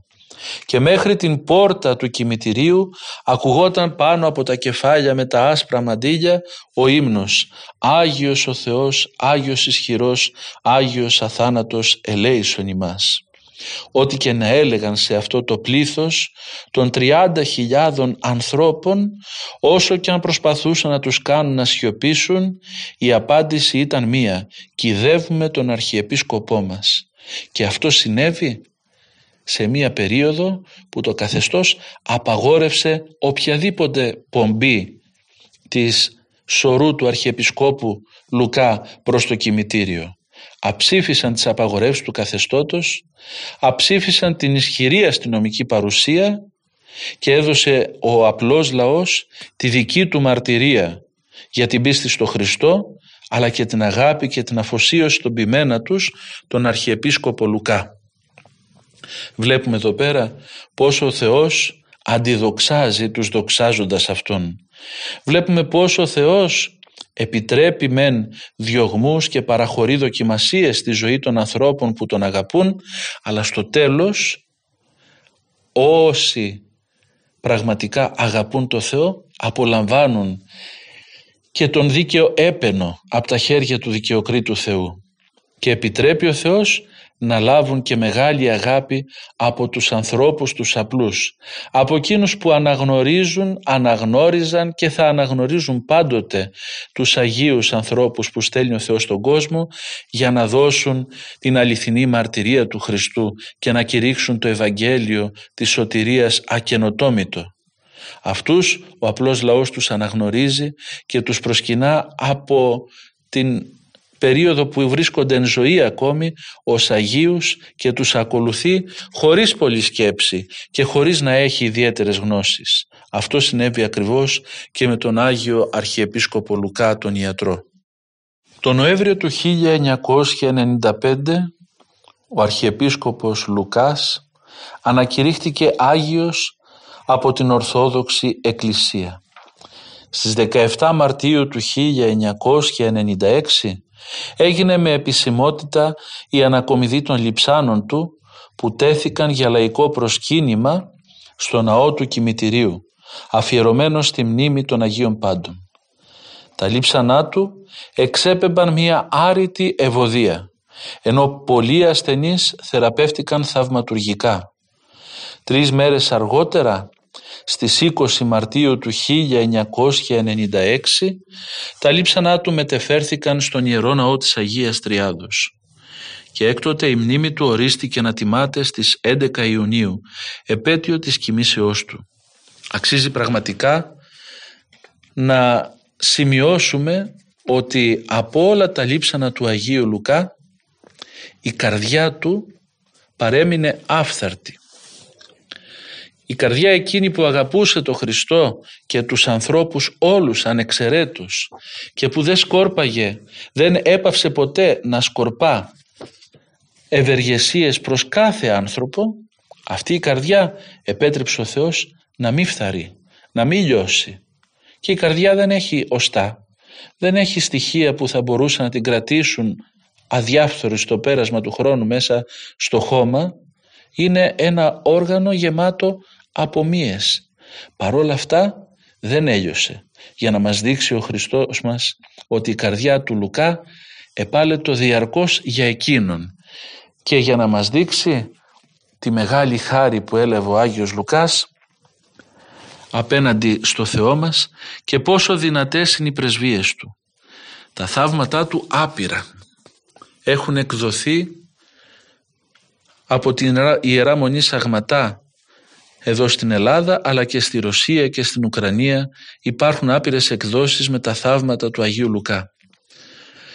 και μέχρι την πόρτα του κημητηρίου ακουγόταν πάνω από τα κεφάλια με τα άσπρα μαντίλια ο ύμνος «Άγιος ο Θεός, Άγιος ισχυρός, Άγιος αθάνατος ελέησον ημάς». Ό,τι και να έλεγαν σε αυτό το πλήθος των 30.000 ανθρώπων όσο και αν προσπαθούσαν να τους κάνουν να σιωπήσουν η απάντηση ήταν μία «Κυδεύουμε τον Αρχιεπίσκοπό μας». Και αυτό συνέβη σε μία περίοδο που το καθεστώς απαγόρευσε οποιαδήποτε πομπή της σωρού του Αρχιεπισκόπου Λουκά προς το κημητήριο. Αψήφισαν τις απαγορεύσεις του καθεστώτος, αψήφισαν την ισχυρή αστυνομική παρουσία και έδωσε ο απλός λαός τη δική του μαρτυρία για την πίστη στο Χριστό αλλά και την αγάπη και την αφοσίωση των ποιμένα τους τον Αρχιεπίσκοπο Λουκά. Βλέπουμε εδώ πέρα πόσο ο Θεός αντιδοξάζει τους δοξάζοντας Αυτόν. Βλέπουμε πόσο ο Θεός επιτρέπει μεν διωγμούς και παραχωρεί δοκιμασίες στη ζωή των ανθρώπων που τον αγαπούν, αλλά στο τέλος όσοι πραγματικά αγαπούν το Θεό απολαμβάνουν και τον δίκαιο έπαινο από τα χέρια του δικαιοκρίτου Θεού. Και επιτρέπει ο Θεός να λάβουν και μεγάλη αγάπη από τους ανθρώπους τους απλούς, από εκείνους που αναγνωρίζουν, αναγνώριζαν και θα αναγνωρίζουν πάντοτε τους Αγίους ανθρώπους που στέλνει ο Θεός στον κόσμο για να δώσουν την αληθινή μαρτυρία του Χριστού και να κηρύξουν το Ευαγγέλιο της σωτηρίας ακενοτόμητο. Αυτούς ο απλός λαός τους αναγνωρίζει και τους προσκυνά από την περίοδο που βρίσκονται εν ζωή ακόμη ως Αγίους και τους ακολουθεί χωρίς πολλή σκέψη και χωρίς να έχει ιδιαίτερες γνώσεις. Αυτό συνέβη ακριβώς και με τον Άγιο Αρχιεπίσκοπο Λουκά τον Ιατρό. Το Νοέμβριο του 1995 ο Αρχιεπίσκοπος Λουκάς ανακηρύχθηκε Άγιος από την Ορθόδοξη Εκκλησία. Στις 17 Μαρτίου του 1996 έγινε με επισημότητα η ανακομιδή των λιψάνων του που τέθηκαν για λαϊκό προσκύνημα στο ναό του Κημητηρίου αφιερωμένο στη μνήμη των Αγίων Πάντων. Τα λείψανά του εξέπεμπαν μια άρρητη ευωδία ενώ πολλοί ασθενείς θεραπεύτηκαν θαυματουργικά. Τρεις μέρες αργότερα στις 20 Μαρτίου του 1996 τα λείψανά του μετεφέρθηκαν στον Ιερό Ναό της Αγίας Τριάδος και έκτοτε η μνήμη του ορίστηκε να τιμάται στις 11 Ιουνίου, επέτειο της κοιμήσεώς του. Αξίζει πραγματικά να σημειώσουμε ότι από όλα τα λείψανα του Αγίου Λουκά η καρδιά του παρέμεινε άφθαρτη. Η καρδιά εκείνη που αγαπούσε το Χριστό και τους ανθρώπους όλους ανεξαιρέτως και που δεν σκόρπαγε, δεν έπαυσε ποτέ να σκορπά ευεργεσίες προς κάθε άνθρωπο, αυτή η καρδιά επέτρεψε ο Θεός να μην φθαρεί, να μην λιώσει. Και η καρδιά δεν έχει οστά, δεν έχει στοιχεία που θα μπορούσαν να την κρατήσουν αδιάφθορη στο πέρασμα του χρόνου μέσα στο χώμα. Είναι ένα όργανο γεμάτο απομίες. Παρόλα αυτά δεν έλειωσε για να μας δείξει ο Χριστός μας ότι η καρδιά του Λουκά επάλετο διαρκώς για εκείνον και για να μας δείξει τη μεγάλη χάρη που έλαβε ο Άγιος Λουκάς απέναντι στο Θεό μας και πόσο δυνατές είναι οι πρεσβείες Του. Τα θαύματά Του άπειρα έχουν εκδοθεί από την Ιερά Μονή Σαγματά εδώ στην Ελλάδα αλλά και στη Ρωσία και στην Ουκρανία υπάρχουν άπειρες εκδόσεις με τα θαύματα του Αγίου Λουκά.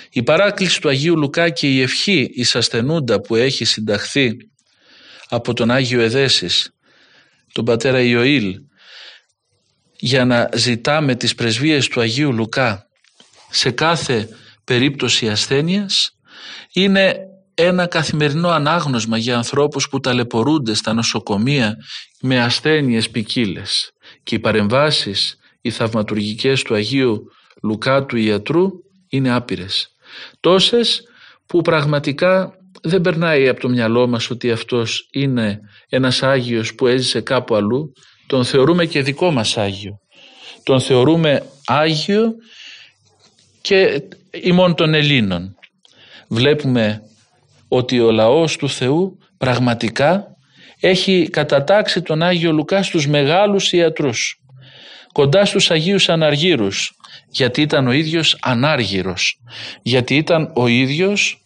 Η παράκληση του Αγίου Λουκά και η ευχή εις ασθενούντα που έχει συνταχθεί από τον Άγιο Εδέσης, τον πατέρα Ιωήλ, για να ζητάμε τις πρεσβείες του Αγίου Λουκά σε κάθε περίπτωση ασθένειας, είναι ένα καθημερινό ανάγνωσμα για ανθρώπους που ταλαιπωρούνται στα νοσοκομεία με ασθένειες ποικίλες. και οι παρεμβάσεις, οι θαυματουργικές του Αγίου Λουκά του Ιατρού είναι άπειρες. Τόσες που πραγματικά δεν περνάει από το μυαλό μας ότι αυτός είναι ένας Άγιος που έζησε κάπου αλλού, τον θεωρούμε και δικό μας Άγιο. Τον θεωρούμε Άγιο και ημών των Ελλήνων. Βλέπουμε ότι ο λαός του Θεού πραγματικά έχει κατατάξει τον Άγιο Λουκά στους μεγάλους ιατρούς, κοντά στους Αγίους Αναργύρους, γιατί ήταν ο ίδιος ανάργυρος, γιατί ήταν ο ίδιος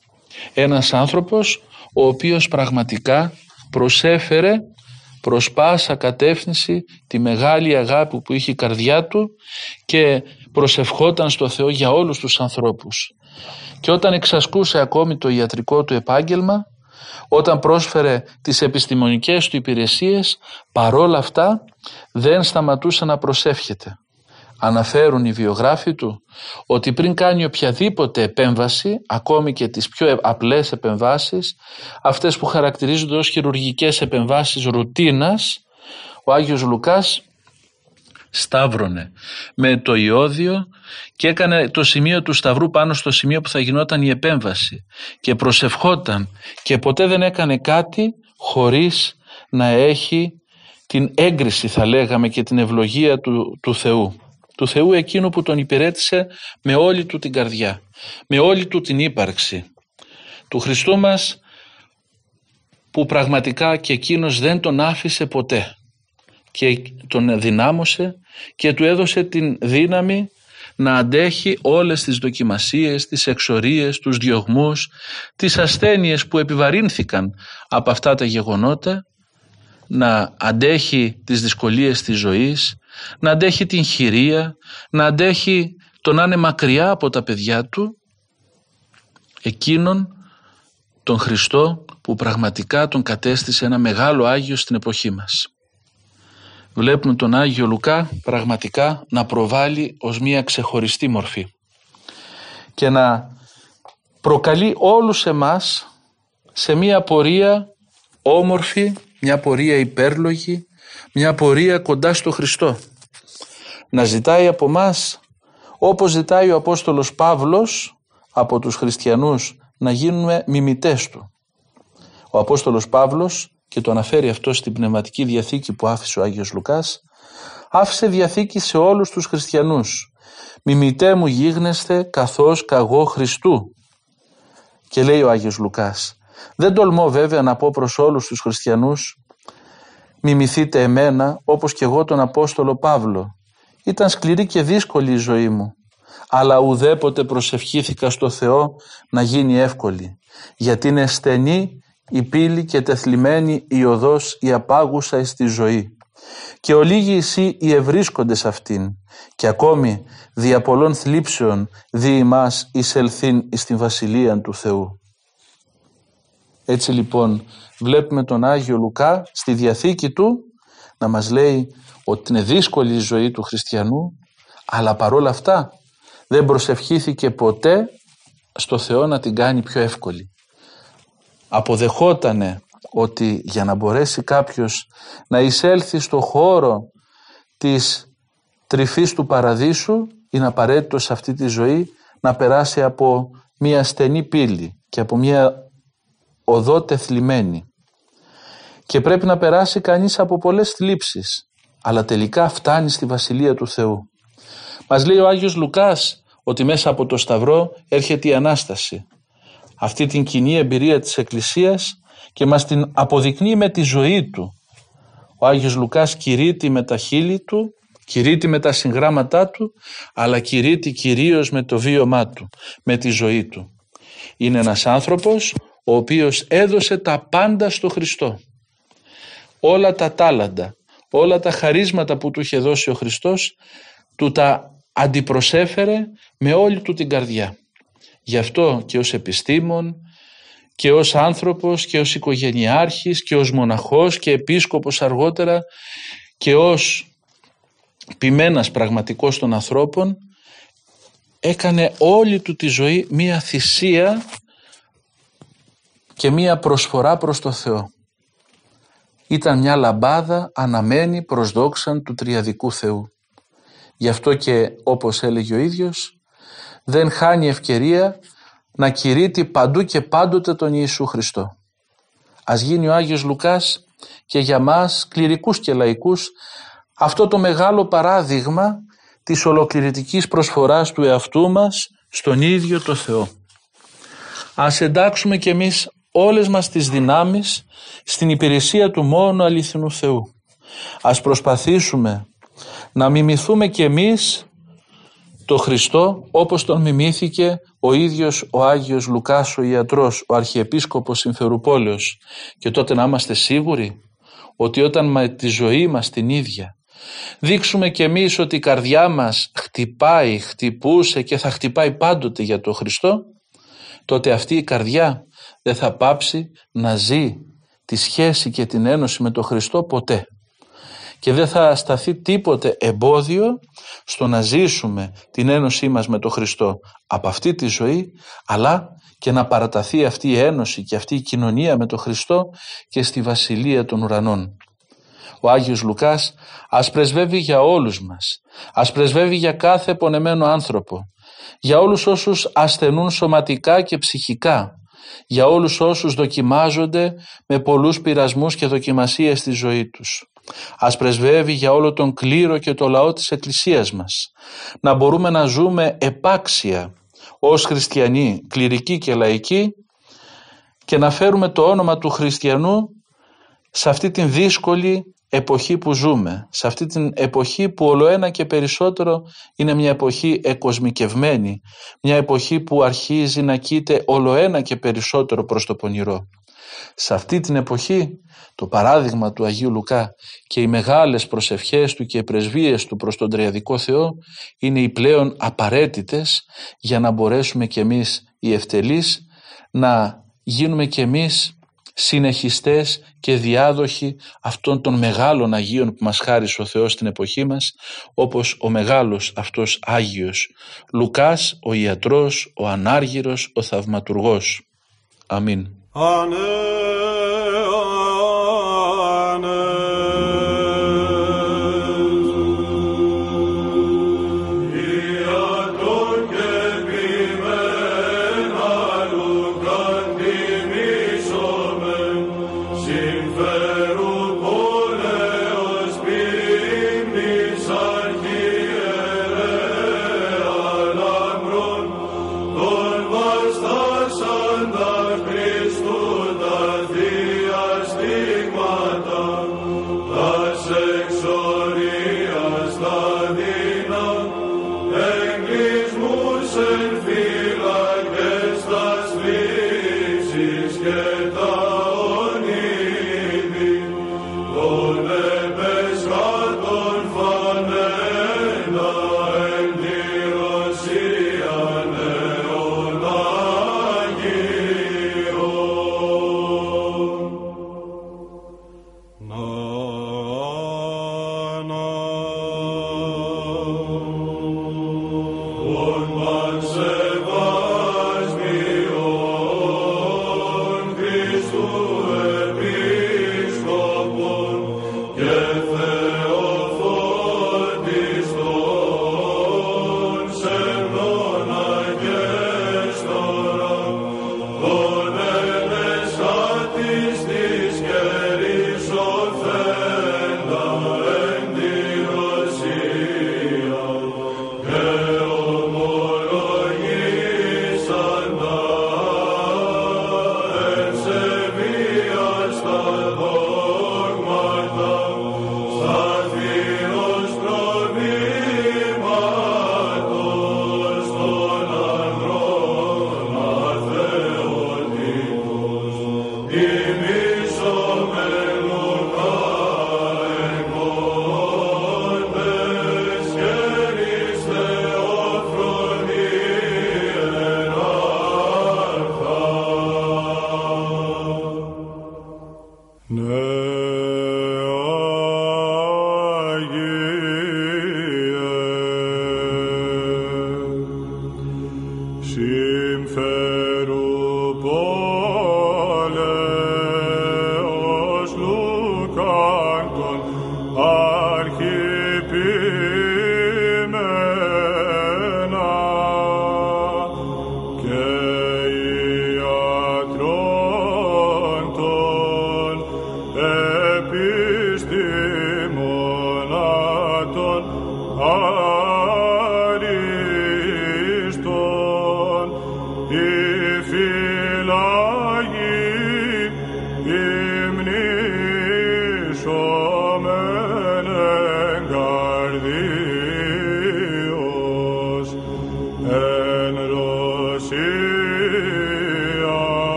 ένας άνθρωπος ο οποίος πραγματικά προσέφερε προς πάσα κατεύθυνση τη μεγάλη αγάπη που είχε η καρδιά του και προσευχόταν στο Θεό για όλους τους ανθρώπους. Και όταν εξασκούσε ακόμη το ιατρικό του επάγγελμα, όταν πρόσφερε τις επιστημονικές του υπηρεσίες, παρόλα αυτά δεν σταματούσε να προσεύχεται. Αναφέρουν οι βιογράφοι του ότι πριν κάνει οποιαδήποτε επέμβαση, ακόμη και τις πιο απλές επεμβάσεις, αυτές που χαρακτηρίζονται ως χειρουργικές επεμβάσεις ρουτίνας, ο Άγιος Λουκάς σταύρωνε με το ιόδιο και έκανε το σημείο του σταυρού πάνω στο σημείο που θα γινόταν η επέμβαση και προσευχόταν και ποτέ δεν έκανε κάτι χωρίς να έχει την έγκριση θα λέγαμε και την ευλογία του, του Θεού. Του Θεού εκείνου που τον υπηρέτησε με όλη του την καρδιά, με όλη του την ύπαρξη. Του Χριστού μας που πραγματικά και εκείνος δεν τον άφησε ποτέ και τον δυνάμωσε και του έδωσε την δύναμη να αντέχει όλες τις δοκιμασίες, τις εξορίες, τους διωγμούς, τις ασθένειες που επιβαρύνθηκαν από αυτά τα γεγονότα, να αντέχει τις δυσκολίες της ζωής, να αντέχει την χειρία, να αντέχει το να είναι μακριά από τα παιδιά του, εκείνον τον Χριστό που πραγματικά τον κατέστησε ένα μεγάλο Άγιο στην εποχή μας βλέπουμε τον Άγιο Λουκά πραγματικά να προβάλλει ως μία ξεχωριστή μορφή και να προκαλεί όλους εμάς σε μία πορεία όμορφη, μια πορεία υπέρλογη, μια πορεία κοντά στο Χριστό. Να ζητάει από μας όπως ζητάει ο Απόστολος Παύλος από τους χριστιανούς να γίνουμε μιμητές του. Ο Απόστολος Παύλος και το αναφέρει αυτό στην πνευματική διαθήκη που άφησε ο Άγιος Λουκάς, άφησε διαθήκη σε όλους τους χριστιανούς. «Μιμητέ μου γίγνεστε καθώς καγώ Χριστού». Και λέει ο Άγιος Λουκάς, δεν τολμώ βέβαια να πω προς όλους τους χριστιανούς «Μιμηθείτε εμένα όπως και εγώ τον Απόστολο Παύλο». Ήταν σκληρή και δύσκολη η ζωή μου, αλλά ουδέποτε προσευχήθηκα στο Θεό να γίνει εύκολη, γιατί είναι στενή η πύλη και τεθλιμμένη η οδός η απάγουσα στη ζωή. Και ολίγοι εσύ οι ευρίσκονται σε αυτήν και ακόμη δια πολλών θλίψεων δι' ημάς εισελθήν εις την Βασιλεία του Θεού. Έτσι λοιπόν βλέπουμε τον Άγιο Λουκά στη Διαθήκη του να μας λέει ότι είναι δύσκολη η ζωή του χριστιανού αλλά παρόλα αυτά δεν προσευχήθηκε ποτέ στο Θεό να την κάνει πιο εύκολη αποδεχότανε ότι για να μπορέσει κάποιος να εισέλθει στο χώρο της τρυφής του παραδείσου είναι απαραίτητο σε αυτή τη ζωή να περάσει από μια στενή πύλη και από μια οδό τεθλιμένη και πρέπει να περάσει κανείς από πολλές θλίψεις αλλά τελικά φτάνει στη Βασιλεία του Θεού. Μας λέει ο Άγιος Λουκάς ότι μέσα από το Σταυρό έρχεται η Ανάσταση. Αυτή την κοινή εμπειρία της Εκκλησίας και μας την αποδεικνύει με τη ζωή του. Ο Άγιος Λουκάς κηρύττει με τα χείλη του, κηρύττει με τα συγγράμματά του, αλλά κηρύττει κυρίως με το βίωμά του, με τη ζωή του. Είναι ένας άνθρωπος ο οποίος έδωσε τα πάντα στο Χριστό. Όλα τα τάλαντα, όλα τα χαρίσματα που του είχε δώσει ο Χριστός, του τα αντιπροσέφερε με όλη του την καρδιά. Γι' αυτό και ως επιστήμον και ως άνθρωπος και ως οικογενειάρχης και ως μοναχός και επίσκοπος αργότερα και ως ποιμένας πραγματικός των ανθρώπων έκανε όλη του τη ζωή μία θυσία και μία προσφορά προς το Θεό. Ήταν μια λαμπάδα αναμένη προς δόξαν του Τριαδικού Θεού. Γι' αυτό και όπως έλεγε ο ίδιος δεν χάνει ευκαιρία να κηρύττει παντού και πάντοτε τον Ιησού Χριστό. Ας γίνει ο Άγιος Λουκάς και για μας κληρικούς και λαϊκούς αυτό το μεγάλο παράδειγμα της ολοκληρωτικής προσφοράς του εαυτού μας στον ίδιο το Θεό. Ας εντάξουμε κι εμείς όλες μας τις δυνάμεις στην υπηρεσία του μόνου αληθινού Θεού. Ας προσπαθήσουμε να μιμηθούμε κι εμείς το Χριστό όπως τον μιμήθηκε ο ίδιος ο Άγιος Λουκάς ο ιατρός, ο Αρχιεπίσκοπος Συμφερουπόλεως και τότε να είμαστε σίγουροι ότι όταν με τη ζωή μας την ίδια δείξουμε κι εμείς ότι η καρδιά μας χτυπάει, χτυπούσε και θα χτυπάει πάντοτε για το Χριστό τότε αυτή η καρδιά δεν θα πάψει να ζει τη σχέση και την ένωση με τον Χριστό ποτέ και δεν θα σταθεί τίποτε εμπόδιο στο να ζήσουμε την ένωσή μας με τον Χριστό από αυτή τη ζωή αλλά και να παραταθεί αυτή η ένωση και αυτή η κοινωνία με τον Χριστό και στη Βασιλεία των Ουρανών. Ο Άγιος Λουκάς ας πρεσβεύει για όλους μας, ας πρεσβεύει για κάθε πονεμένο άνθρωπο, για όλους όσους ασθενούν σωματικά και ψυχικά, για όλους όσους δοκιμάζονται με πολλούς πειρασμούς και δοκιμασίες στη ζωή τους. Ας πρεσβεύει για όλο τον κλήρο και το λαό της Εκκλησίας μας. Να μπορούμε να ζούμε επάξια ως χριστιανοί, κληρικοί και λαϊκοί και να φέρουμε το όνομα του χριστιανού σε αυτή την δύσκολη εποχή που ζούμε, σε αυτή την εποχή που ολοένα και περισσότερο είναι μια εποχή εκοσμικευμένη, μια εποχή που αρχίζει να κοίται ολοένα και περισσότερο προς το πονηρό. Σε αυτή την εποχή το παράδειγμα του Αγίου Λουκά και οι μεγάλες προσευχές του και οι πρεσβείες του προς τον Τριαδικό Θεό είναι οι πλέον απαραίτητες για να μπορέσουμε κι εμείς οι ευτελείς να γίνουμε κι εμείς συνεχιστές και διάδοχοι αυτών των μεγάλων Αγίων που μας χάρισε ο Θεός στην εποχή μας όπως ο μεγάλος αυτός Άγιος Λουκάς, ο Ιατρός, ο Ανάργυρος, ο Θαυματουργός. Αμήν. Lord.